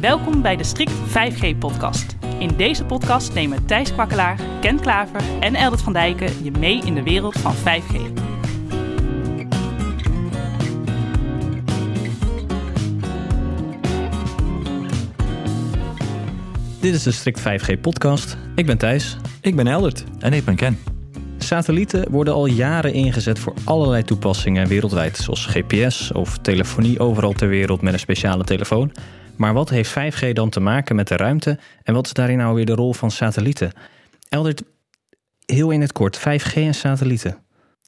Welkom bij de Strict 5G-podcast. In deze podcast nemen Thijs Kwakkelaar, Ken Klaver en Eldert van Dijken je mee in de wereld van 5G. Dit is de Strict 5G-podcast. Ik ben Thijs. Ik ben Eldert. En ik ben Ken. Satellieten worden al jaren ingezet voor allerlei toepassingen wereldwijd, zoals GPS of telefonie overal ter wereld met een speciale telefoon. Maar wat heeft 5G dan te maken met de ruimte en wat is daarin nou weer de rol van satellieten? Eldert, heel in het kort, 5G en satellieten.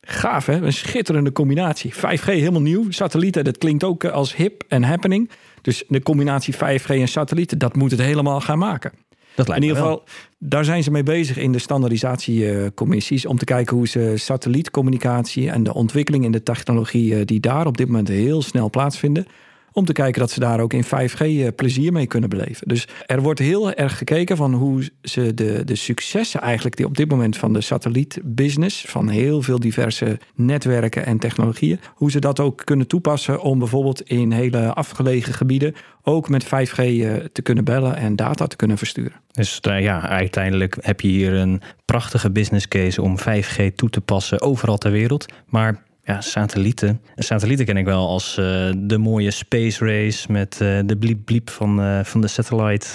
Gaaf hè, een schitterende combinatie. 5G helemaal nieuw, satellieten, dat klinkt ook eh, als hip en happening. Dus de combinatie 5G en satellieten, dat moet het helemaal gaan maken. Dat lijkt in ieder geval, daar zijn ze mee bezig in de standaardisatiecommissies. Om te kijken hoe ze satellietcommunicatie en de ontwikkeling in de technologie eh, die daar op dit moment heel snel plaatsvinden. Om te kijken dat ze daar ook in 5G eh, plezier mee kunnen beleven. Dus er wordt heel erg gekeken van hoe ze de, de successen eigenlijk die op dit moment van de satellietbusiness, van heel veel diverse netwerken en technologieën, hoe ze dat ook kunnen toepassen om bijvoorbeeld in hele afgelegen gebieden ook met 5G eh, te kunnen bellen en data te kunnen versturen. Dus ja, uiteindelijk heb je hier een prachtige business case om 5G toe te passen overal ter wereld. Maar ja, satellieten. Satellieten ken ik wel als eh, de mooie space race met eh, de bliep bliep van, eh, van de satellite.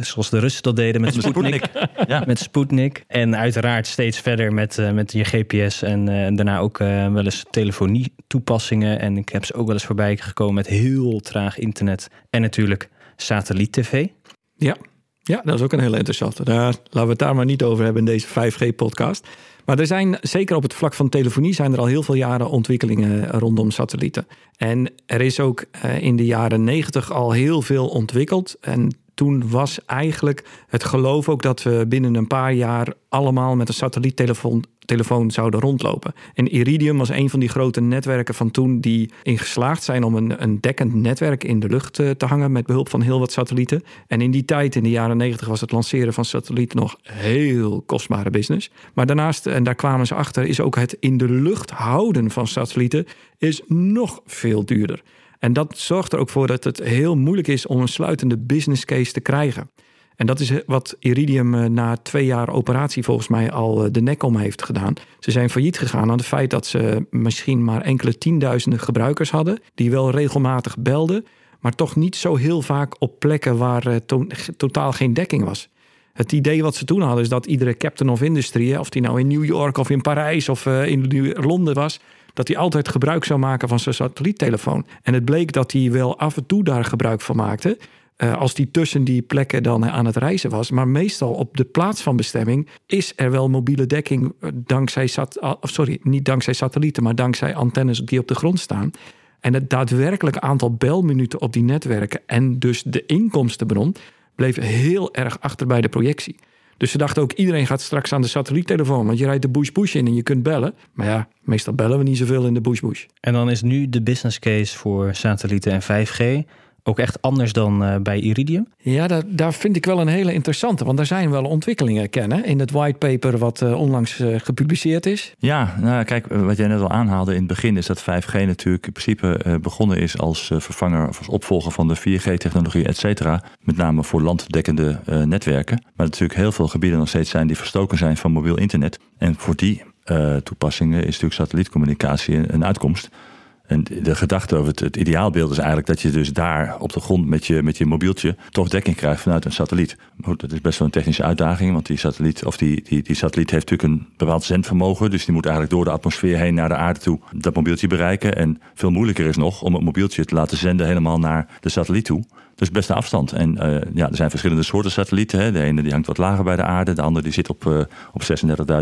zoals de Russen dat deden met Sputnik. Ja. Met Sputnik. En uiteraard steeds verder met, met je GPS en daarna ook wel eens telefonie toepassingen. En ik heb ze ook wel eens voorbij gekomen met heel traag internet. En natuurlijk satelliet-tv. Ja. ja, dat is ook een hele interessante. Daar, laten we het daar maar niet over hebben in deze 5G-podcast. Maar er zijn, zeker op het vlak van telefonie, zijn er al heel veel jaren ontwikkelingen rondom satellieten. En er is ook eh, in de jaren 90 al heel veel ontwikkeld. En toen was eigenlijk het geloof ook dat we binnen een paar jaar allemaal met een satelliettelefoon telefoon zouden rondlopen. En Iridium was een van die grote netwerken van toen die in geslaagd zijn om een, een dekkend netwerk in de lucht eh, te hangen met behulp van heel wat satellieten. En in die tijd, in de jaren 90, was het lanceren van satellieten nog heel kostbare business. Maar daarnaast, en daar kwamen ze achter, is ook het in de lucht houden van satellieten is nog veel duurder. En dat zorgt er ook voor dat het heel moeilijk is om een sluitende business case te krijgen. En dat is wat Iridium eh, na twee jaar operatie volgens mij al eh, de nek om heeft gedaan. Ze zijn failliet gegaan aan het feit dat ze misschien maar enkele tienduizenden gebruikers hadden. Die wel regelmatig belden, maar toch niet zo heel vaak op plekken waar eh, to totaal geen dekking was. Het idee wat ze toen hadden is dat iedere captain of industry, of die nou in New York of in Parijs of in Londen was, dat hij altijd gebruik zou maken van zijn satelliettelefoon. En het bleek dat hij wel af en toe daar gebruik van maakte. Uh, als die tussen die plekken dan aan het reizen was. Maar meestal op de plaats van bestemming is er wel mobiele dekking. uh, Dankzij sat sorry, niet dankzij satellieten, maar dankzij antennes die op de grond staan. En het daadwerkelijke aantal belminuten op die netwerken en dus de inkomstenbron bleef heel erg achter bij de projectie. Dus ze dachten ook, iedereen gaat straks aan de satelliettelefoon. Want je rijdt de bush-bush in en je kunt bellen. Maar ja, meestal bellen we niet zoveel in de bush-bush. En dan is nu de business case voor satellieten en 5G ook echt anders dan uh, bij Iridium? Ja, daar, daar, vind ik wel een hele interessante. Want er zijn wel ontwikkelingen kennen in het whitepaper wat uh, onlangs uh, gepubliceerd is. Ja, nou kijk, wat jij net al aanhaalde in het begin is dat 5G natuurlijk in principe begonnen is als vervanger of als opvolger van de 4G-technologie, et cetera. Met name voor landdekkende netwerken. Maar natuurlijk heel veel gebieden nog steeds zijn die verstoken zijn van mobiel internet. En voor die toepassingen is natuurlijk satellietcommunicatie een, een uitkomst. En de gedachte over het, het, ideaalbeeld is eigenlijk dat je dus daar op de grond met je, met je mobieltje toch dekking krijgt vanuit een satelliet. Goed, dat is best wel een technische uitdaging, want die satelliet, of die, die, die satelliet heeft natuurlijk een bepaald zendvermogen. Dus die moet eigenlijk door de atmosfeer heen naar de aarde toe dat mobieltje bereiken. En veel moeilijker is nog om het mobieltje te laten zenden helemaal naar de satelliet toe. Dus best een afstand. En uh, ja, er zijn verschillende soorten satellieten. Hè. De ene die hangt wat lager bij de aarde. De andere die zit op, uh, op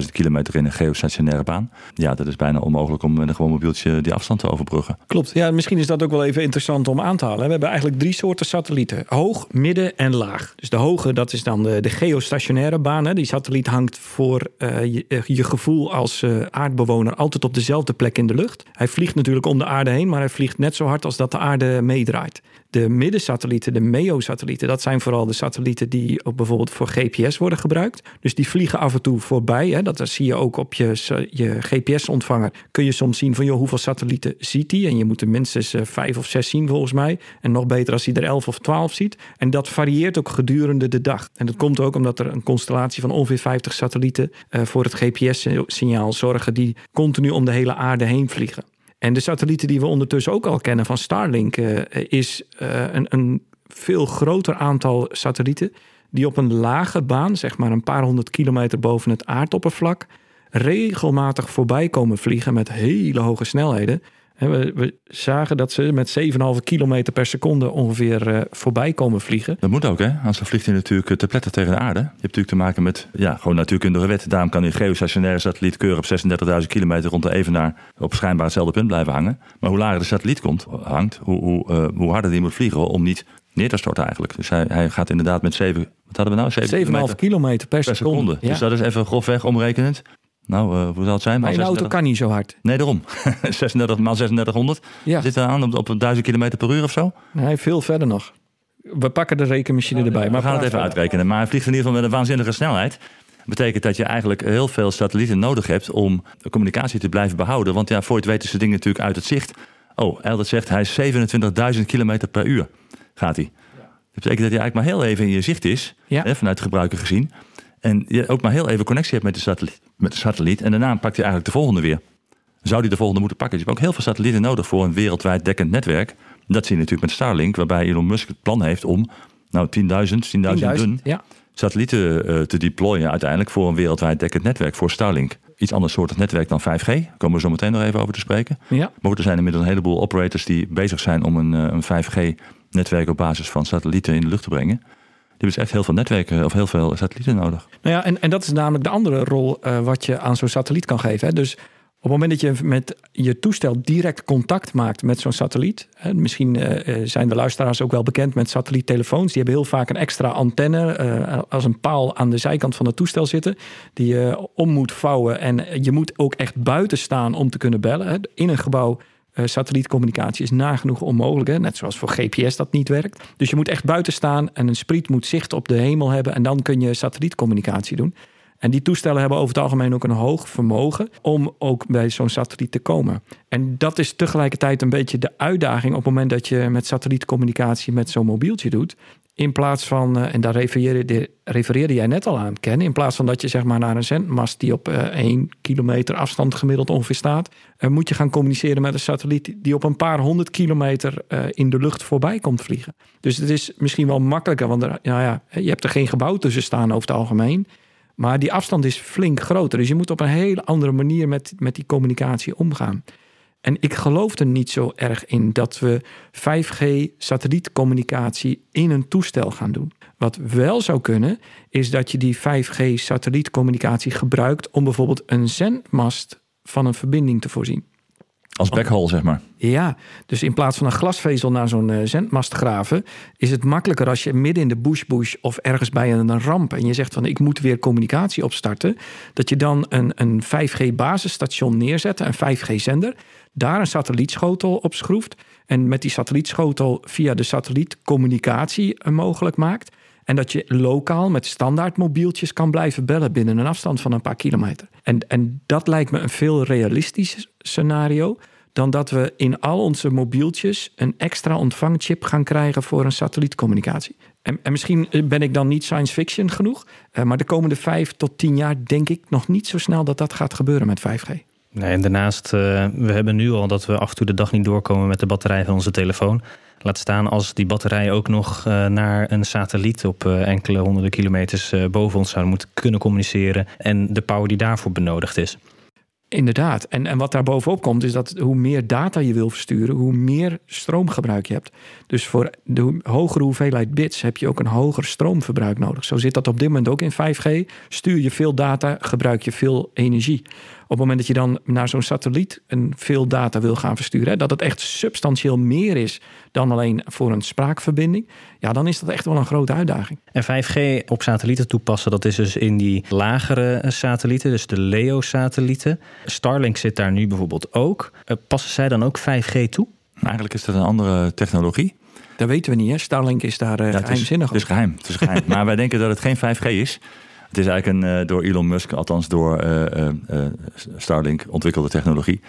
36.000 kilometer in een geostationaire baan. Ja, dat is bijna onmogelijk om met een gewoon mobieltje die afstand te overbruggen. Klopt. Ja, misschien is dat ook wel even interessant om aan te halen. We hebben eigenlijk drie soorten satellieten. Hoog, midden en laag. Dus de hoge, dat is dan de, de geostationaire baan. Hè. Die satelliet hangt voor uh, je, je, gevoel als aardbewoner altijd op dezelfde plek in de lucht. Hij vliegt natuurlijk om de aarde heen, maar hij vliegt net zo hard als dat de aarde meedraait. De middensatellieten, de MEO-satellieten, dat zijn vooral de satellieten die ook bijvoorbeeld voor GPS worden gebruikt. Dus die vliegen af en toe voorbij. Hè. Dat zie je ook op je, je GPS-ontvanger. Kun je soms zien van joh, hoeveel satellieten ziet hij? En je moet er minstens uh, vijf of zes zien volgens mij. En nog beter als hij er elf of twaalf ziet. En dat varieert ook gedurende de dag. En dat komt ook omdat er een constellatie van ongeveer 50 satellieten uh, voor het GPS-signaal zorgen die continu om de hele aarde heen vliegen. En de satellieten die we ondertussen ook al kennen van Starlink uh, is uh, een, een, veel groter aantal satellieten die op een lage baan, zeg maar een paar honderd kilometer boven het aardoppervlak, regelmatig voorbij komen vliegen met hele hoge snelheden. We, we, zagen dat ze met 7,5 kilometer per seconde ongeveer uh, voorbij komen vliegen. Dat moet ook, hè? Anders vliegt hij natuurlijk te pletten tegen de aarde. Je hebt natuurlijk te maken met ja, gewoon natuurkundige wet. Daarom kan die geostationaire satelliet keurig op 36.000 kilometer rond de Evenaar op schijnbaar hetzelfde punt blijven hangen. Maar hoe lager de satelliet komt, hangt, hoe, hoe, uh, hoe harder die moet vliegen om niet neer te storten eigenlijk. Dus hij, hij gaat inderdaad met 7, wat hadden we nou? 7,5 kilometer per, per seconde. seconde. Ja. Dus dat is even grofweg omrekenend. Nou, uh, hoe zal het zijn? Maar een auto kan niet zo hard. Nee, daarom. 36 maal 3600. Ja. Zit er aan op, op 1000 km per uur of zo? Nee, veel verder nog. We pakken de rekenmachine erbij. Maar we gaan het even verder. uitrekenen. Maar hij vliegt in ieder geval met een waanzinnige snelheid. Dat betekent dat je eigenlijk heel veel satellieten nodig hebt om de communicatie te blijven behouden. Want ja, voor je het weet is de ding natuurlijk uit het zicht. Oh, Eldert zegt hij is 27.000 km per uur gaat hij. Dat betekent dat hij eigenlijk maar heel even in je zicht is, ja. hè, vanuit de gebruiker gezien. En je ook maar heel even connectie hebt met de, satelliet, met de satelliet. En daarna pakt hij eigenlijk de volgende weer. Zou die de volgende moeten pakken? Dus je hebt ook heel veel satellieten nodig voor een wereldwijd dekkend netwerk. Dat zie je natuurlijk met Starlink, waarbij Elon Musk het plan heeft om nou 10.000, 10.000 dun ja. satellieten uh, te deployen uiteindelijk voor een wereldwijd dekkend netwerk voor Starlink. Iets anders soort netwerk dan 5G. Daar komen we zo meteen nog even over te spreken. Ja. Maar er zijn inmiddels een heleboel operators die bezig zijn om een, een 5G netwerk op basis van satellieten in de lucht te brengen. Hebben dus echt heel veel netwerken of heel veel satellieten nodig. Nou ja, en, en dat is namelijk de andere rol uh, wat je aan zo'n satelliet kan geven. Hè. Dus op het moment dat je met je toestel direct contact maakt met zo'n satelliet. Hè, misschien uh, zijn de luisteraars ook wel bekend met satelliettelefoons. Die hebben heel vaak een extra antenne als een paal aan de zijkant van het toestel zitten. Die je om moet vouwen. En je moet ook echt buiten staan om te kunnen bellen. Hè. In een gebouw satellietcommunicatie is nagenoeg onmogelijk. Net zoals voor GPS dat niet werkt. Dus je moet echt buiten staan en een spriet moet zicht op de hemel hebben. En dan kun je satellietcommunicatie doen. En die toestellen hebben over het algemeen ook een hoog vermogen om ook bij zo'n satelliet te komen. En dat is tegelijkertijd een beetje de uitdaging op het moment dat je met satellietcommunicatie met zo'n mobieltje doet. In plaats van, en daar refereerde, refereerde jij net al aan, Ken. In plaats van dat je zeg maar naar een zendmast die op uh, 1 kilometer afstand gemiddeld ongeveer staat, uh, moet je gaan communiceren met een satelliet die op een paar honderd kilometer in de lucht voorbij komt vliegen. Dus het is misschien wel makkelijker, want nou ja, je hebt er geen gebouw tussen staan over het algemeen. Maar die afstand is flink groter. Dus je moet op een hele andere manier met, met die communicatie omgaan. En ik geloof er niet zo erg in dat we 5G satellietcommunicatie in een toestel gaan doen. Wat wel zou kunnen, is dat je die 5G satellietcommunicatie gebruikt om bijvoorbeeld een zendmast van een verbinding te voorzien. Als backhaul, zeg maar. Ja, dus in plaats van een glasvezel naar zo'n uh, zendmast graven, is het makkelijker als je midden in de bush bush of ergens bij een, ramp en je zegt van ik moet weer communicatie opstarten, dat je dan een, een 5G basisstation neerzet, een 5G zender, daar een satellietschotel op schroeft en met die satellietschotel via de satellietcommunicatie mogelijk maakt. En dat je lokaal met standaard mobieltjes kan blijven bellen binnen een afstand van een paar kilometer. En, en dat lijkt me een veel realistischer scenario dan dat we in al onze mobieltjes een extra ontvangchip gaan krijgen voor een satellietcommunicatie. En, en misschien ben ik dan niet science fiction genoeg, maar de komende vijf tot tien jaar denk ik nog niet zo snel dat dat gaat gebeuren met 5G. Nee, en daarnaast, uh, we hebben nu al dat we af en toe de dag niet doorkomen met de batterij van onze telefoon. Laat staan als die batterij ook nog uh, naar een satelliet op uh, enkele honderden kilometers boven ons zou moeten kunnen communiceren. En de power die daarvoor benodigd is. Inderdaad. En, en wat daar bovenop komt, is dat hoe meer data je wil versturen, hoe meer stroomgebruik je hebt. Dus voor de hogere hoeveelheid bits heb je ook een hoger stroomverbruik nodig. Zo zit dat op dit moment ook in 5G. Stuur je veel data, gebruik je veel energie. Op het moment dat je dan naar zo'n satelliet een veel data wil gaan versturen, dat het echt substantieel meer is dan alleen voor een spraakverbinding, ja, dan is dat echt wel een grote uitdaging. En 5G op satellieten toepassen, dat is dus in die lagere satellieten, dus de LEO-satellieten. Starlink zit daar nu bijvoorbeeld ook. Passen zij dan ook 5G toe? Eigenlijk is dat een andere technologie. Dat weten we niet, hè? Starlink is daar uh, ja, het geheimzinnig is, het is geheim, het is geheim. maar wij denken dat het geen 5G is. Het is eigenlijk een door Elon Musk, althans door Starlink, ontwikkelde technologie.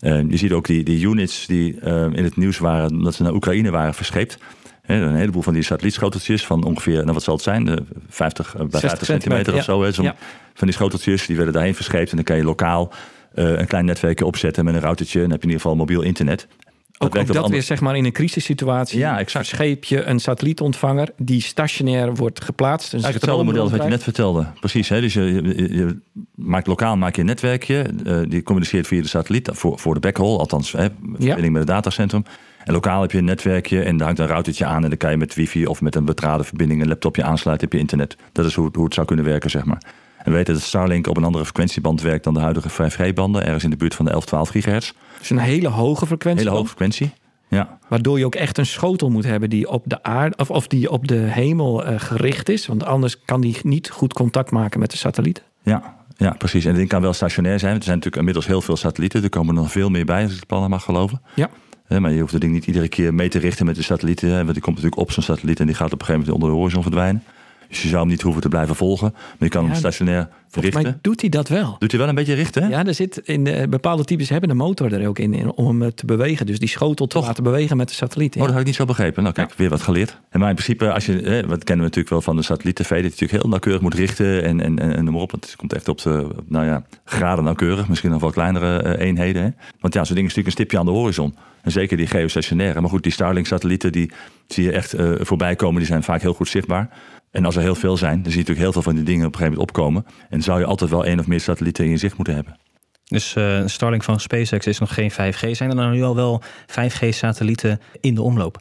je ziet ook die, die units die in het nieuws waren, dat ze naar Oekraïne waren verscheept. een heleboel van die satellietschoteltjes van ongeveer, nou wat zal het zijn, 50 bij 50 centimeter, of zo. Ja. Van die schoteltjes, die werden daarheen verscheept en dan kan je lokaal een klein netwerkje opzetten met een routertje. En dan heb je in ieder geval mobiel internet. Ook, ook dat weer zeg maar in een crisissituatie. Ja, exact. Scheep je een satellietontvanger die stationair wordt geplaatst. Dus Eigenlijk hetzelfde model wat je net vertelde. Precies. Hè? Dus je, je, maakt lokaal maak je een netwerkje. Uh, die communiceert via de satelliet voor, voor de backhaul. Althans, hè, verbinding ja. met het datacentrum. En lokaal heb je een netwerkje en daar hangt een routertje aan. En dan kan je met wifi of met een betraden verbinding een laptopje aansluiten. Heb je internet. Dat is hoe, hoe het zou kunnen werken, zeg maar. En we weten dat Starlink op een andere frequentieband werkt dan de huidige 5G-banden. Ergens in de buurt van de 11, 12 gigahertz. Dus een hele hoge frequentie. Hele hoge frequentie. Ja. Waardoor je ook echt een schotel moet hebben die op de aarde of, of die op de hemel uh, gericht is. Want anders kan die niet goed contact maken met de satellieten. Ja, ja, precies. En ding kan wel stationair zijn. Er zijn natuurlijk inmiddels heel veel satellieten. Er komen nog veel meer bij, als ik het plannen mag geloven. Ja. Maar je hoeft het ding niet iedere keer mee te richten met de satellieten. Want die komt natuurlijk op zo'n satelliet en die gaat op een gegeven moment onder de horizon verdwijnen. Dus je zou hem niet hoeven te blijven volgen. Maar je kan hem stationair richten. Maar doet hij dat wel? Doet hij wel een beetje richten? Hè? Ja, er zit in de, bepaalde types hebben een motor er ook in, om hem eh, te bewegen. Dus die schotel te laten bewegen met de satelliet. Ja. Oh, dat had ik niet zo begrepen. Nou, kijk, weer wat geleerd. En maar in principe, als je, hè, wat kennen we natuurlijk wel van de satelliet-TV, dat je natuurlijk heel nauwkeurig moet richten en, en, en, en noem op. Het komt echt op de, nou ja, graden nauwkeurig. Misschien nog wel kleinere uh, eenheden. Hè? Want ja, zo'n ding is natuurlijk een stipje aan de horizon. En zeker die geostationaire. Maar goed, die Starlink-satellieten, die zie je echt uh, voorbij komen. Die zijn vaak heel goed zichtbaar. En als er heel veel zijn, dan zie je natuurlijk heel veel van die dingen op een gegeven moment opkomen. En zou je altijd wel één of meer satellieten in je zicht moeten hebben. Dus uh, Starlink van SpaceX is nog geen 5G. Zijn er dan nu al wel 5G-satellieten in de omloop?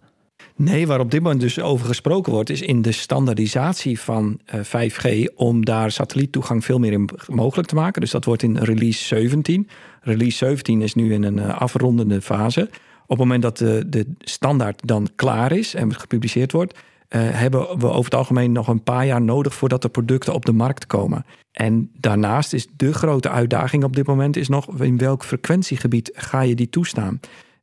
Nee, waar op dit moment dus over gesproken wordt, is in de standaardisatie van uh, 5G om daar satelliettoegang veel meer in mogelijk te maken. Dus dat wordt in release 17. Release 17 is nu in een uh, afrondende fase. Op het moment dat de, de standaard dan klaar is en gepubliceerd wordt, hebben we over het algemeen nog een paar jaar nodig voordat de producten op de markt komen. En daarnaast is de grote uitdaging op dit moment is nog in welk frequentiegebied ga je die toestaan.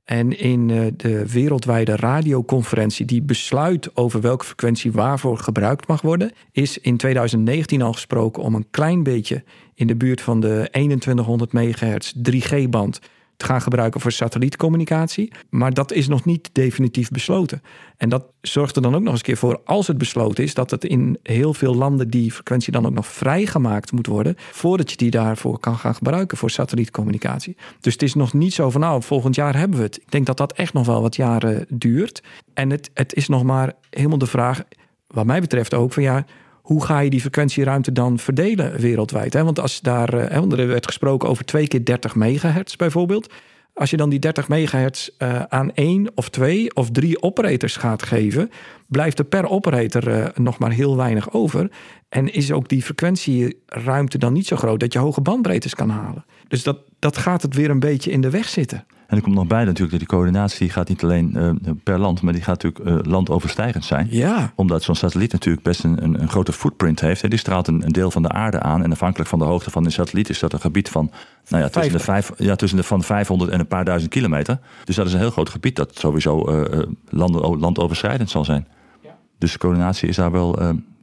En in uh, de wereldwijde radioconferentie die besluit over welke frequentie waarvoor gebruikt mag worden, is in 2019 al gesproken om een klein beetje in de buurt van de 2100 megahertz 3G-band gaan gebruiken voor satellietcommunicatie. Maar dat is nog niet definitief besloten. En dat zorgt er dan ook nog eens keer voor, als het besloten is, dat het in heel veel landen die frequentie dan ook nog vrijgemaakt moet worden, voordat je die daarvoor kan gaan gebruiken voor satellietcommunicatie. Dus het is nog niet zo van, nou, volgend jaar hebben we het. Ik denk dat dat echt nog wel wat jaren duurt. En het, het is nog maar helemaal de vraag, wat mij betreft ook, van ja, hoe ga je die frequentieruimte dan verdelen wereldwijd? Hè? Want als daar, hè, er werd gesproken over twee keer 30 megahertz bijvoorbeeld. Als je dan die 30 megahertz uh, aan één of twee of drie operators gaat geven, blijft er per operator uh, nog maar heel weinig over. En is ook die frequentieruimte dan niet zo groot dat je hoge bandbreedtes kan halen. Dus dat, dat gaat het weer een beetje in de weg zitten. En er komt nog bij natuurlijk dat die coördinatie gaat niet alleen uh, per land, maar die gaat natuurlijk uh, landoverstijgend zijn. Ja. Omdat zo'n satelliet natuurlijk best een, een, een grote footprint heeft. Hè. Die straalt een, een, deel van de aarde aan. En afhankelijk van de hoogte van de satelliet is dat een gebied van, nou ja, tussen, de, vijf, ja, tussen de van 500 en een paar duizend kilometer. Dus dat is een heel groot gebied dat sowieso uh, land, landoverschrijdend zal zijn. Ja. Dus de coördinatie is daar wel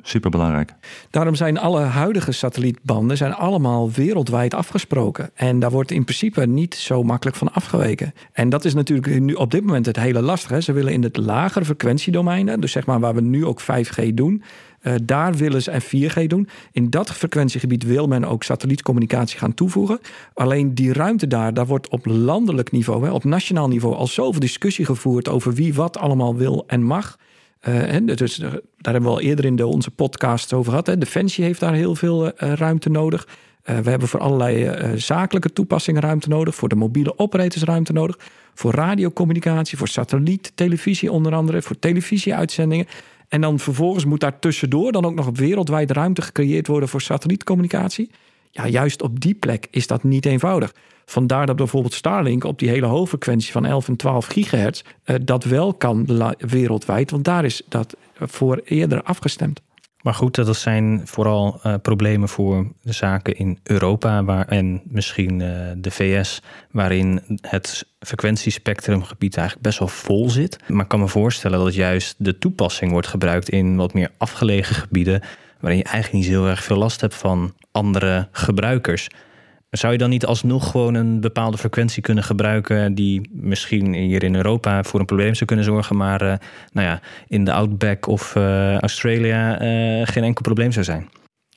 superbelangrijk. Daarom zijn alle huidige satellietbanden zijn allemaal wereldwijd afgesproken. En daar wordt in principe niet zo makkelijk van afgeweken. En dat is natuurlijk nu op dit moment het hele lastige. Ze willen in het lagere frequentiedomein, dus zeg maar waar we nu ook 5G doen, uh, daar willen ze en 4G doen. In dat frequentiegebied wil men ook satellietcommunicatie gaan toevoegen. Alleen die ruimte daar, daar wordt op landelijk niveau, hè, op nationaal niveau, al zoveel discussie gevoerd over wie wat allemaal wil en mag. Uh, dus daar hebben we al eerder in de, onze podcast over gehad. Hè. Defensie heeft daar heel veel uh, ruimte nodig. We hebben voor allerlei zakelijke toepassingen ruimte nodig. Voor de mobiele operators ruimte nodig. Voor radiocommunicatie, voor satelliet, televisie onder andere. Voor televisieuitzendingen. En dan vervolgens moet daar tussendoor dan ook nog wereldwijd ruimte gecreëerd worden voor satellietcommunicatie. Ja, juist op die plek is dat niet eenvoudig. Vandaar dat bijvoorbeeld Starlink op die hele hoge frequentie van 11 en 12 gigahertz uh, dat wel kan wereldwijd, want daar is dat voor eerder afgestemd. Maar goed, dat zijn vooral uh, problemen voor de zaken in Europa waar, en misschien uh, de VS, waarin het frequentiespectrumgebied eigenlijk best wel vol zit. Maar ik kan me voorstellen dat juist de toepassing wordt gebruikt in wat meer afgelegen gebieden, waarin je eigenlijk niet zo heel erg veel last hebt van andere gebruikers. Zou je dan niet alsnog gewoon een bepaalde frequentie kunnen gebruiken die misschien hier in Europa voor een probleem zou kunnen zorgen, maar uh, nou ja, in de Outback of uh, Australia uh, geen enkel probleem zou zijn?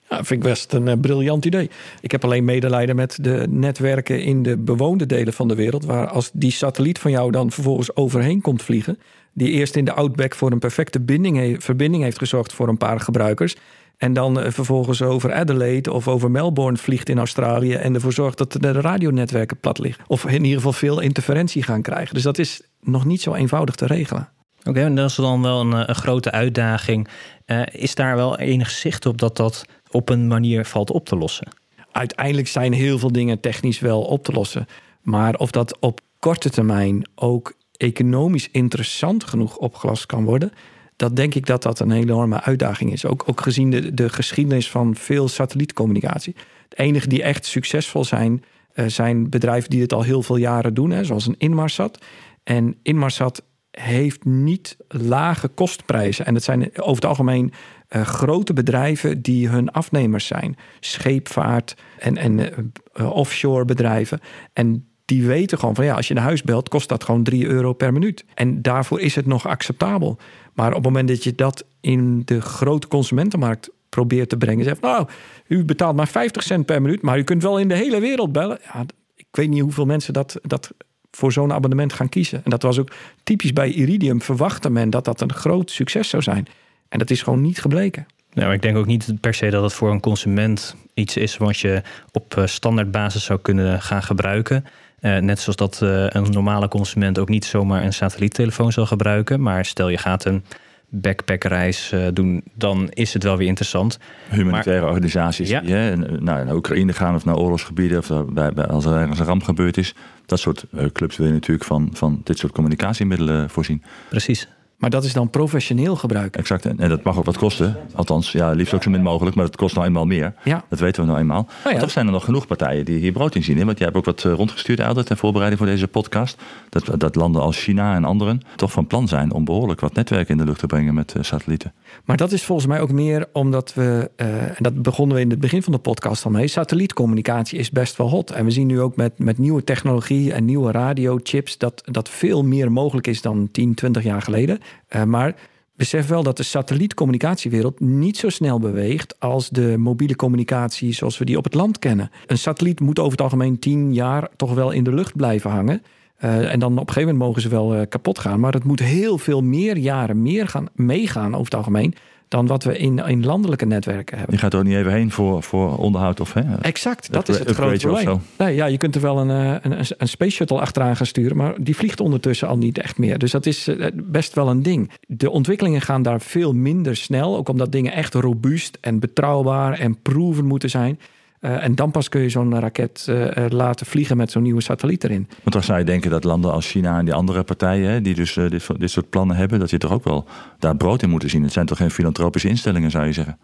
Ja, vind ik best een briljant idee. Ik heb alleen medelijden met de netwerken in de bewoonde delen van de wereld, waar als die satelliet van jou dan vervolgens overheen komt vliegen, die eerst in de Outback voor een perfecte binding, verbinding heeft gezorgd voor een paar gebruikers. En dan eh, vervolgens over Adelaide of over Melbourne vliegt in Australië. En ervoor zorgt dat de radionetwerken plat liggen. Of in ieder geval veel interferentie gaan krijgen. Dus dat is nog niet zo eenvoudig te regelen. Oké, en dat is dan wel een, een grote uitdaging. Uh, is daar wel enig zicht op dat dat op een manier valt op te lossen? Uiteindelijk zijn heel veel dingen technisch wel op te lossen. Maar of dat op korte termijn ook economisch interessant genoeg opgelost kan worden, dat denk ik dat dat een enorme uitdaging is. Ook, ook gezien de, de geschiedenis van veel satellietcommunicatie. De enige die echt succesvol zijn, uh, zijn bedrijven die het al heel veel jaren doen, hè, zoals een Inmarsat. En Inmarsat heeft niet lage kostprijzen. En het zijn over het algemeen uh, grote bedrijven die hun afnemers zijn. Scheepvaart en, en uh, offshore bedrijven. En die weten gewoon van ja, als je naar huis belt, kost dat gewoon 3 euro per minuut. En daarvoor is het nog acceptabel. Maar op het moment dat je dat in de grote consumentenmarkt probeert te brengen, zegt nou, u betaalt maar 50 cent per minuut, maar u kunt wel in de hele wereld bellen. Ja, ik weet niet hoeveel mensen dat, dat voor zo'n abonnement gaan kiezen. En dat was ook typisch bij Iridium. Verwachtte men dat dat een groot succes zou zijn. En dat is gewoon niet gebleken. Ja, maar ik denk ook niet per se dat het voor een consument iets is wat je op eh, standaardbasis zou kunnen gaan gebruiken. Uh, net zoals dat uh, een normale consument ook niet zomaar een satelliettelefoon zal gebruiken. Maar stel je gaat een backpackreis uh, doen, dan is het wel weer interessant. Humanitaire maar, organisaties ja. die hè, naar, naar Oekraïne gaan of naar oorlogsgebieden... of bij, bij, als er ergens een ramp gebeurd is. Dat soort clubs wil je natuurlijk van, van dit soort communicatiemiddelen voorzien. Precies. Maar dat is dan professioneel gebruik. Exact. En dat mag ook wat kosten. Althans, ja, liefst ook zo min mogelijk. Maar het kost nou eenmaal meer. Ja. Dat weten we nou eenmaal. Oh ja. Toch zijn er nog genoeg partijen die hier brood in zien. Hè? Want jij hebt ook wat eh, rondgestuurd, Eldert, ter voorbereiding voor deze podcast. Dat, dat landen als China en anderen toch van plan zijn om behoorlijk wat netwerken in de lucht te brengen met uh, satellieten. Maar dat is volgens mij ook meer omdat we, uh, en dat begonnen we in het begin van de podcast al mee, satellietcommunicatie is best wel hot. En we zien nu ook met, met nieuwe technologie en nieuwe radiochips dat, dat veel meer mogelijk is dan 10, 20 jaar geleden. Uh, maar besef wel dat de satellietcommunicatiewereld niet zo snel beweegt als de mobiele communicatie zoals we die op het land kennen. Een satelliet moet over het algemeen tien jaar toch wel in de lucht blijven hangen. Uh, en dan op een gegeven moment mogen ze wel uh, kapot gaan. Maar het moet heel veel meer jaren meer gaan meegaan over het algemeen dan wat we in, in landelijke netwerken hebben. Je gaat er ook niet even heen voor, voor onderhoud of hè? Exact, dat, is het grote probleem. Nee, ja, je kunt er wel een, een, een space shuttle achteraan gaan sturen, maar die vliegt ondertussen al niet echt meer. Dus dat is best wel een ding. De ontwikkelingen gaan daar veel minder snel, ook omdat dingen echt robuust en betrouwbaar en proven moeten zijn. Uh, en dan pas kun je zo'n raket uh, laten vliegen met zo'n nieuwe satelliet erin. Want dan zou je denken dat landen als China en die andere partijen, die dus dit, dit soort plannen hebben, dat je toch ook wel daar brood in moeten zien. Het zijn toch geen filantropische instellingen, zou je zeggen?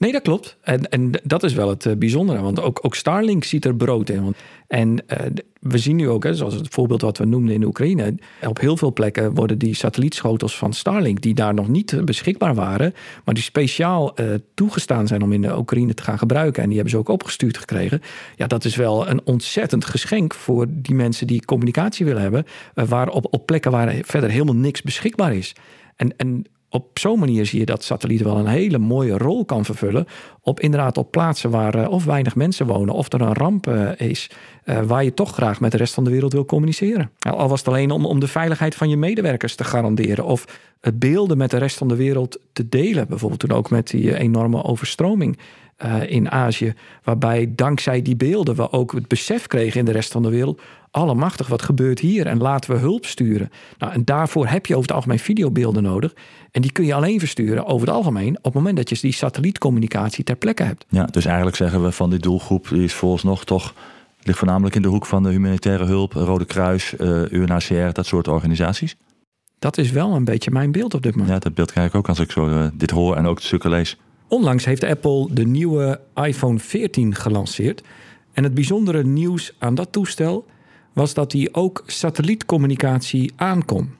Nee, dat klopt. En, en dat is wel het uh, bijzondere. Want ook, ook Starlink ziet er brood in. Want, en uh, we zien nu ook, hè, zoals het voorbeeld wat we noemden in Oekraïne. Op heel veel plekken worden die satellietschotels van Starlink, die daar nog niet beschikbaar waren, maar die speciaal uh, toegestaan zijn om in de Oekraïne te gaan gebruiken. En die hebben ze ook opgestuurd gekregen. Ja, dat is wel een ontzettend geschenk voor die mensen die communicatie willen hebben. waar op, op plekken waar verder helemaal niks beschikbaar is. En, en op zo'n manier zie je dat satellieten wel een hele mooie rol kan vervullen. Op inderdaad op plaatsen waar uh, of weinig mensen wonen of er een ramp uh, is. Uh, waar je toch graag met de rest van de wereld wil communiceren. Al was het alleen om, om de veiligheid van je medewerkers te garanderen. Of beelden met de rest van de wereld te delen. Bijvoorbeeld toen ook met die enorme overstroming in Azië. Waarbij dankzij die beelden we ook het besef kregen in de rest van de wereld allemachtig, wat gebeurt hier? En laten we hulp sturen. Nou, en daarvoor heb je over het algemeen videobeelden nodig. En die kun je alleen versturen over het algemeen op het moment dat je die satellietcommunicatie ter plekke hebt. Ja, dus eigenlijk zeggen we van die doelgroep, die is nog toch ligt voornamelijk in de hoek van de humanitaire hulp, Rode Kruis, uh, eh, UNHCR, dat soort organisaties. Dat is wel een beetje mijn beeld op dit moment. Ja, dat beeld krijg ik ook als ik zo uh, dit hoor en ook de stukken lees. Onlangs heeft Apple de nieuwe iPhone 14 gelanceerd. En het bijzondere nieuws aan dat toestel was dat hij ook satellietcommunicatie aankon.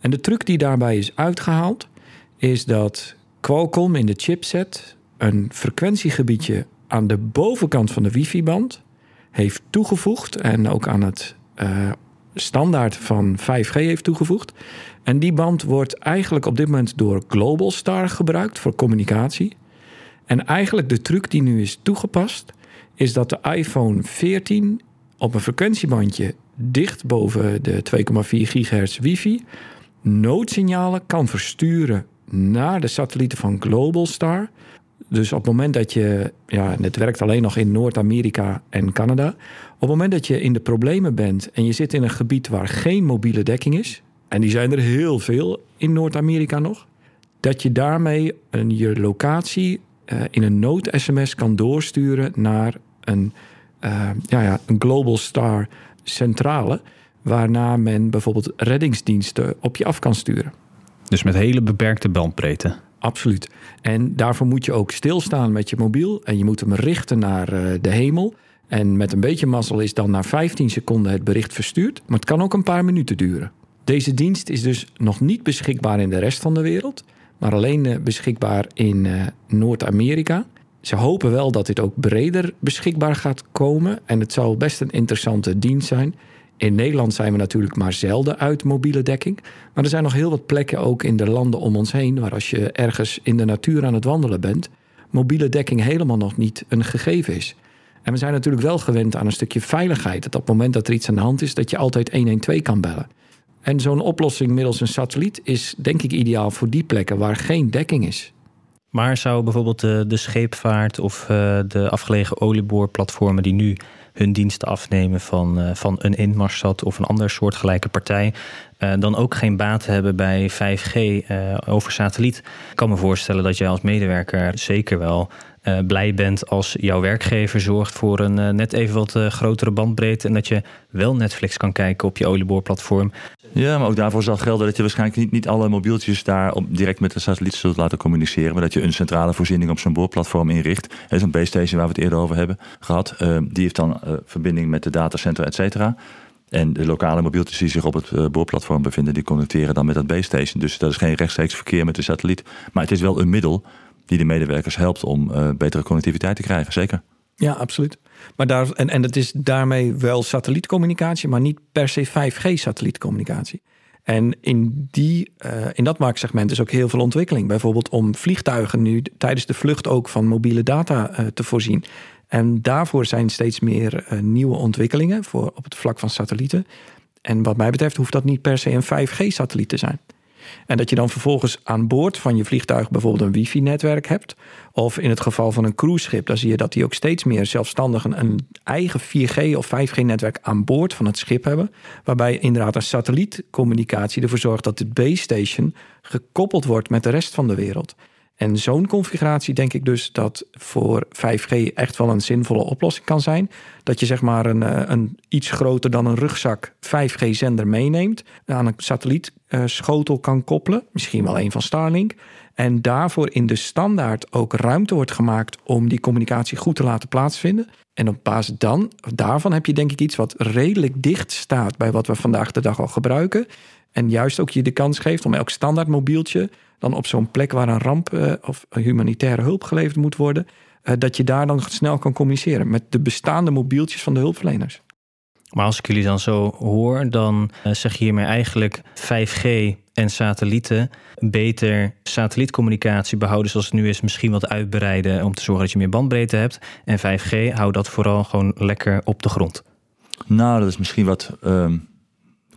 En de truc die daarbij is uitgehaald, is dat Qualcomm in de chipset een frequentiegebiedje aan de bovenkant van de wifi-band heeft toegevoegd en ook aan het uh, standaard van 5G heeft toegevoegd. En die band wordt eigenlijk op dit moment door Globalstar gebruikt voor communicatie. En eigenlijk de truc die nu is toegepast, is dat de iPhone 14 op een frequentiebandje dicht boven de 2,4 gigahertz wifi noodsignalen kan versturen naar de satellieten van Globalstar. Dus op het moment dat je, ja, het werkt alleen nog in Noord-Amerika en Canada. Op het moment dat je in de problemen bent en je zit in een gebied waar geen mobiele dekking is, en die zijn er heel veel in Noord-Amerika nog, dat je daarmee een, je locatie uh, in een nood-SMS kan doorsturen naar een, ja, ja, een Global Star centrale, waarna men bijvoorbeeld reddingsdiensten op je af kan sturen. Dus met hele beperkte bandbreedte. Absoluut. En daarvoor moet je ook stilstaan met je mobiel en je moet hem richten naar uh, de hemel. En met een beetje mazzel is dan na 15 seconden het bericht verstuurd, maar het kan ook een paar minuten duren. Deze dienst is dus nog niet beschikbaar in de rest van de wereld, maar alleen uh, beschikbaar in Noord-Amerika. Ze hopen wel dat dit ook breder beschikbaar gaat komen en het zal best een interessante dienst zijn. In Nederland zijn we natuurlijk maar zelden uit mobiele dekking. Maar er zijn nog heel wat plekken ook in de landen om ons heen... waar als je ergens in de natuur aan het wandelen bent... mobiele dekking helemaal nog niet een gegeven is. En we zijn natuurlijk wel gewend aan een stukje veiligheid. Dat op het moment dat er iets aan de hand is... dat je altijd 112 kan bellen. En zo'n oplossing middels een satelliet is denk ik ideaal voor die plekken waar geen dekking is. Maar zou bijvoorbeeld de, de scheepvaart of uh, de afgelegen olieboorplatformen die nu hun diensten afnemen van, uh, van een Inmarsat of een ander soortgelijke partij, uh, dan ook geen baat hebben bij 5G over satelliet? Ik kan me voorstellen dat jij als medewerker zeker wel blij bent als jouw werkgever zorgt voor een net even wat grotere bandbreedte en dat je wel Netflix kan kijken op je olieboorplatform. Ja, maar ook daarvoor zal gelden dat je waarschijnlijk niet, niet alle mobieltjes daar op, direct met de satelliet zult laten communiceren, maar dat je een centrale voorziening op zo'n boorplatform inricht. Zo'n base station waar we het eerder over hebben gehad, die heeft dan verbinding met de datacenter, et cetera. En de lokale mobieltjes die zich op het boorplatform bevinden, die connecteren dan met dat base station. Dus dat is geen rechtstreeks verkeer met de satelliet. Maar het is wel een middel die de medewerkers helpt om betere connectiviteit te krijgen, zeker. Ja, absoluut. Maar daar, en, en het is daarmee wel satellietcommunicatie, maar niet per se 5G-satellietcommunicatie. En in, die, uh, in dat marktsegment is ook heel veel ontwikkeling. Bijvoorbeeld om vliegtuigen nu tijdens de vlucht ook van mobiele data uh, te voorzien. En daarvoor zijn steeds meer uh, nieuwe ontwikkelingen voor, op het vlak van satellieten. En wat mij betreft hoeft dat niet per se een 5G-satelliet te zijn. En dat je dan vervolgens aan boord van je vliegtuig bijvoorbeeld een wifi-netwerk hebt. Of in het geval van een cruiseschip, dan zie je dat die ook steeds meer zelfstandig een, eigen 4G of 5G-netwerk aan boord van het schip hebben. Waarbij inderdaad een satellietcommunicatie ervoor zorgt dat de base station gekoppeld wordt met de rest van de wereld. En zo'n configuratie denk ik dus dat voor 5G echt wel een zinvolle oplossing kan zijn. Dat je zeg maar een, eh, een iets groter dan een rugzak 5G-zender meeneemt, aan een satellietschotel kan koppelen, misschien wel een van Starlink. En daarvoor in de standaard ook ruimte wordt gemaakt om die communicatie goed te laten plaatsvinden. En op basis dan, daarvan heb je denk ik iets wat redelijk dicht staat bij wat we vandaag de dag al gebruiken. En juist ook je de kans geeft om elk standaard mobieltje dan op zo'n plek waar een ramp uh, of humanitaire hulp geleverd moet worden, uh, dat je daar dan snel kan communiceren met de bestaande mobieltjes van de hulpverleners. Maar als ik jullie dan zo hoor, dan uh, zeg je hiermee eigenlijk 5G en satellieten beter satellietcommunicatie behouden zoals het nu is, misschien wat uitbreiden om te zorgen dat je meer bandbreedte hebt. En 5G hou dat vooral gewoon lekker op de grond. Nou, dat is misschien wat um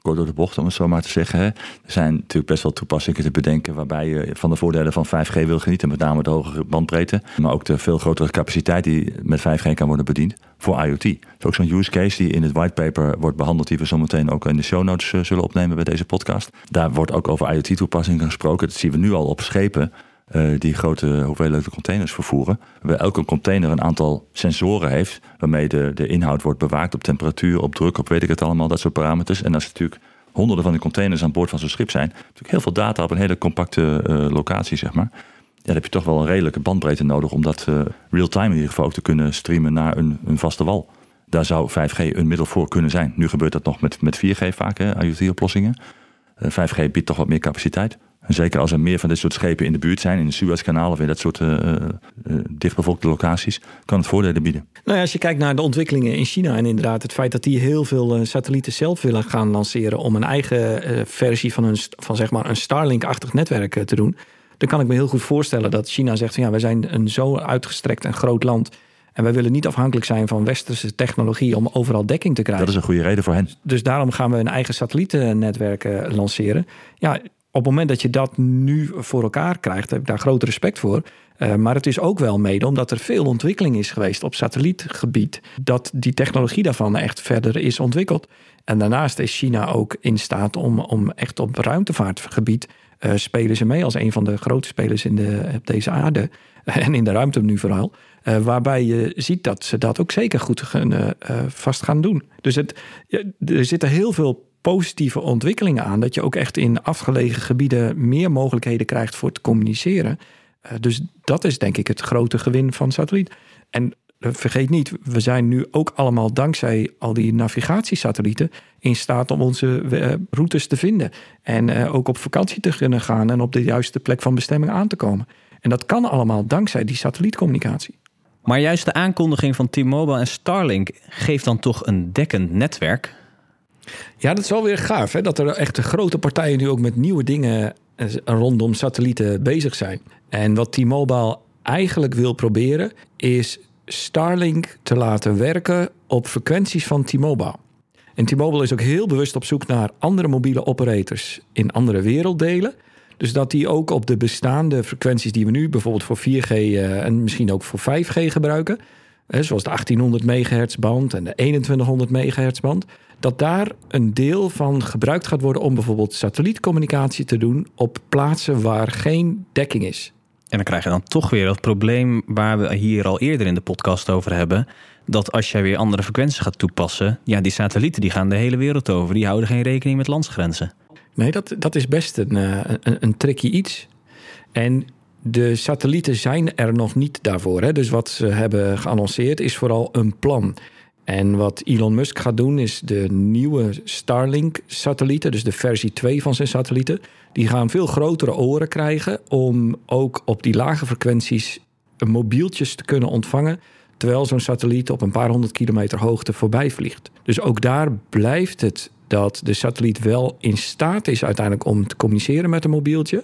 kort door de bocht, om het zo maar te zeggen. Er zijn natuurlijk best wel toepassingen te bedenken waarbij je van de voordelen van 5G wil genieten, met name de hogere bandbreedte, maar ook de veel grotere capaciteit die met 5G kan worden bediend voor IoT. Dat is ook zo'n use case die in het whitepaper wordt behandeld, die we zometeen ook in de show notes eh, zullen opnemen bij deze podcast. Daar wordt ook over IoT-toepassingen gesproken. Dat zien we nu al op schepen. Uh, die grote hoeveelheden containers vervoeren. Waar elke container een aantal sensoren heeft. Waarmee de, de inhoud wordt bewaakt op temperatuur, op druk, op weet ik het allemaal, dat soort parameters. En als er natuurlijk honderden van die containers aan boord van zo'n schip zijn, natuurlijk heel veel data op een hele compacte uh, locatie, zeg maar. dan heb je toch wel een redelijke bandbreedte nodig om dat uh, real-time in ieder geval ook te kunnen streamen naar een, een vaste wal. Daar zou 5G een middel voor kunnen zijn. Nu gebeurt dat nog met, met 4G vaak, IoT-oplossingen. 5G biedt toch wat meer capaciteit. En zeker als er meer van dit soort schepen in de buurt zijn, in het Suezkanaal of in dat soort uh, uh, dichtbevolkte locaties, kan het voordelen bieden. Nou ja, als je kijkt naar de ontwikkelingen in China en inderdaad het feit dat die heel veel satellieten zelf willen gaan lanceren om een eigen versie van, een, van zeg maar een Starlink-achtig netwerk te doen, dan kan ik me heel goed voorstellen dat China zegt van ja, wij zijn een zo uitgestrekt en groot land. En wij willen niet afhankelijk zijn van westerse technologie om overal dekking te krijgen. Dat is een goede reden voor hen. Dus daarom gaan we een eigen satellietennetwerk lanceren. Ja, op het moment dat je dat nu voor elkaar krijgt, heb ik daar groot respect voor. Uh, maar het is ook wel mede omdat er veel ontwikkeling is geweest op satellietgebied, dat die technologie daarvan echt verder is ontwikkeld. En daarnaast is China ook in staat om, om echt op ruimtevaartgebied uh, spelen ze mee als een van de grote spelers in de, op deze aarde. En in de ruimte nu vooral. Uh, waarbij je ziet dat ze dat ook zeker goed gaan, vast gaan doen. Dus het, er zitten heel veel positieve ontwikkelingen aan. Dat je ook echt in afgelegen gebieden meer mogelijkheden krijgt voor te communiceren. Uh, dus dat is denk ik het grote gewin van satelliet. En uh, vergeet niet, we zijn nu ook allemaal dankzij al die navigatiesatellieten in staat om onze uh, routes te vinden. En ook op vakantie te kunnen gaan en op de juiste plek van bestemming aan te komen. En dat kan allemaal dankzij die satellietcommunicatie. Maar juist de aankondiging van T-Mobile en Starlink geeft dan toch een dekkend netwerk ja, dat is wel weer gaaf. Hè? Dat er echt grote partijen nu ook met nieuwe dingen eh, rondom satellieten bezig zijn. En wat T-Mobile eigenlijk wil proberen, is Starlink te laten werken op frequenties van T-Mobile. En T-Mobile is ook heel bewust op zoek naar andere mobiele operators in andere werelddelen. Dus dat die ook op de bestaande frequenties die we nu bijvoorbeeld voor 4G uh, eh, en misschien ook voor 5G gebruiken, hè, zoals de 1800 MHz band en de 2100 MHz band, dat daar een deel van gebruikt gaat worden om bijvoorbeeld satellietcommunicatie te doen op plaatsen waar geen dekking is. En dan krijg je dan toch weer dat probleem waar we hier al eerder in de podcast over hebben. Dat als jij weer andere frequenties gaat toepassen, ja, die satellieten die gaan de hele wereld over. Die houden geen rekening met landsgrenzen. Nee, dat, dat is best een, eh, een, een tricky iets. En de satellieten zijn er nog niet daarvoor. Hè? Dus wat ze hebben geannonceerd is vooral een plan. En wat Elon Musk gaat doen is de nieuwe Starlink-satellieten, dus de versie 2 van zijn satellieten, die gaan veel grotere oren krijgen om ook op die lage frequenties mobieltjes te kunnen ontvangen, terwijl zo'n satelliet op een paar honderd kilometer hoogte voorbij vliegt. Dus ook daar blijft het dat de satelliet wel in staat is uiteindelijk om te communiceren met een mobieltje.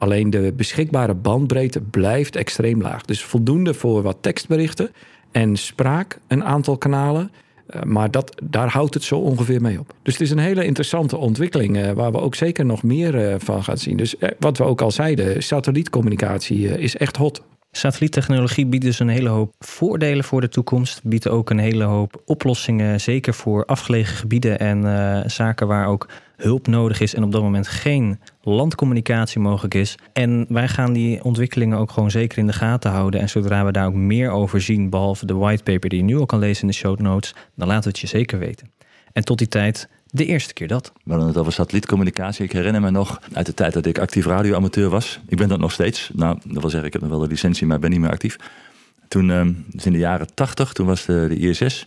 Alleen de beschikbare bandbreedte blijft extreem laag. Dus voldoende voor wat tekstberichten en spraak, een aantal kanalen. Uh, maar dat, daar houdt het zo ongeveer mee op. Dus het is een hele interessante ontwikkeling uh, waar we ook zeker nog meer uh, van gaan zien. Dus wat we ook al zeiden, satellietcommunicatie is echt hot. Satelliettechnologie biedt dus een hele hoop voordelen voor de toekomst. Biedt ook een hele hoop oplossingen, zeker voor afgelegen gebieden en zaken waar ook hulp nodig is en op dat moment geen landcommunicatie mogelijk is. En wij gaan die ontwikkelingen ook gewoon zeker in de gaten houden. En zodra we daar ook meer over zien, behalve de whitepaper die je nu al kan lezen in de show notes, dan laten we het je zeker weten. En tot die tijd de eerste keer dat. We hadden het over satellietcommunicatie. Ik herinner me nog uit de tijd dat ik actief radioamateur was. Ik ben dat nog steeds. Nou, dat wil zeggen, ik heb nog wel de licentie, maar ben niet meer actief. Toen, dus in de jaren tachtig, toen was de, de ISS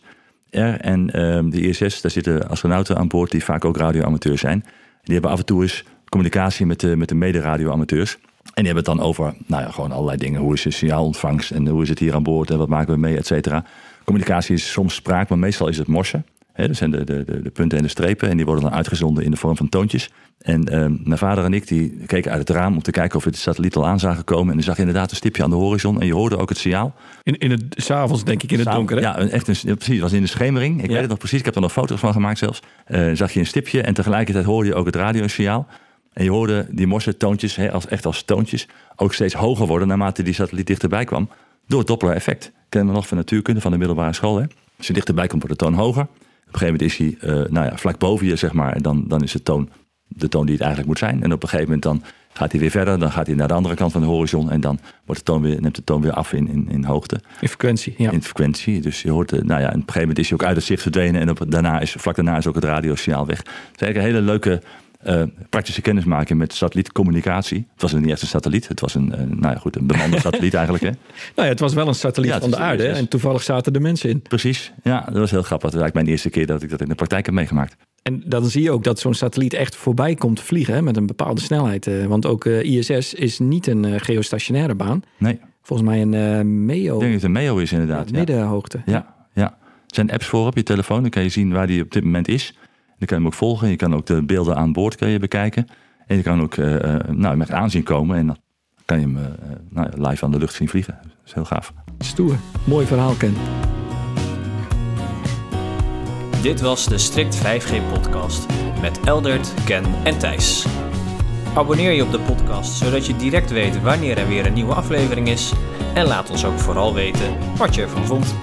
er. En uh, de ISS, daar zitten astronauten aan boord die vaak ook radioamateurs zijn. Die hebben af en toe eens communicatie met de, met de mede-radioamateurs. En die hebben het dan over, nou ja, gewoon allerlei dingen. Hoe is de signaalontvangst en hoe is het hier aan boord en wat maken we mee, et cetera. Communicatie is soms spraak, maar meestal is het morsen. He, dat zijn de, de, de, punten en de strepen. En die worden dan uitgezonden in de vorm van toontjes. En uh, mijn vader en ik die keken uit het raam om te kijken of we de satelliet al aan zagen komen. En dan zag je inderdaad een stipje aan de horizon. En je hoorde ook het signaal. In, in het s'avonds denk ik in het donker. Hè? Ja, echt een, precies. Het was in de schemering. Ik weet het nog precies. Ik heb er nog foto's van gemaakt zelfs. Uh, zag je een stipje en tegelijkertijd hoorde je ook het radiosignaal. En je hoorde die morse toontjes, als, echt als toontjes, ook steeds hoger worden naarmate die satelliet dichterbij kwam. Door het Doppler-effect. Kennen we nog van natuurkunde van de middelbare school. Hè? Als je dichterbij komt, wordt de toon hoger. Op een gegeven moment is hij uh, nou ja, vlak boven je, zeg maar. En dan, dan is de toon de toon die het eigenlijk moet zijn. En op een gegeven moment dan gaat hij weer verder. Dan gaat hij naar de andere kant van de horizon. En dan wordt de toon weer, neemt de toon weer af in, in, in hoogte. In frequentie, ja. In frequentie. Dus je hoort, nou ja, op een gegeven moment is hij ook uit het zicht verdwenen. En op, daarna is, vlak daarna is ook het radiosignaal weg. Het is eigenlijk een hele leuke uh, praktische kennismaking met satellietcommunicatie. Het was niet echt een satelliet, het was een, nou ja, goed, een bemande satelliet eigenlijk. Hè? Nou ja, het was wel een satelliet van de aarde en toevallig zaten er mensen in. Precies, ja, dat was heel grappig. Dat was eigenlijk mijn eerste keer dat ik dat in de praktijk heb meegemaakt. En dan zie je ook dat zo'n satelliet echt voorbij komt vliegen hè, met een bepaalde snelheid. Uh, want ook uh, ISS is niet een uh, geostationaire baan. Nee. Volgens mij een MEO. Ik denk dat het een MEO is inderdaad. Middenhoogte. Ja, ja. Er zijn apps voor op je telefoon. Dan kan je zien waar die op dit moment is. Dan kan je hem ook volgen. Je kan ook de beelden aan boord kan je bekijken. En je kan ook nou, met aanzien komen. En dan kan je hem nou, live aan de lucht zien vliegen. Dat is heel gaaf. Stoer. Mooi verhaal, Ken. Dit was de Strict 5G podcast met Eldert, Ken en Thijs. Abonneer je op de podcast zodat je direct weet wanneer er weer een nieuwe aflevering is. En laat ons ook vooral weten wat je ervan vond.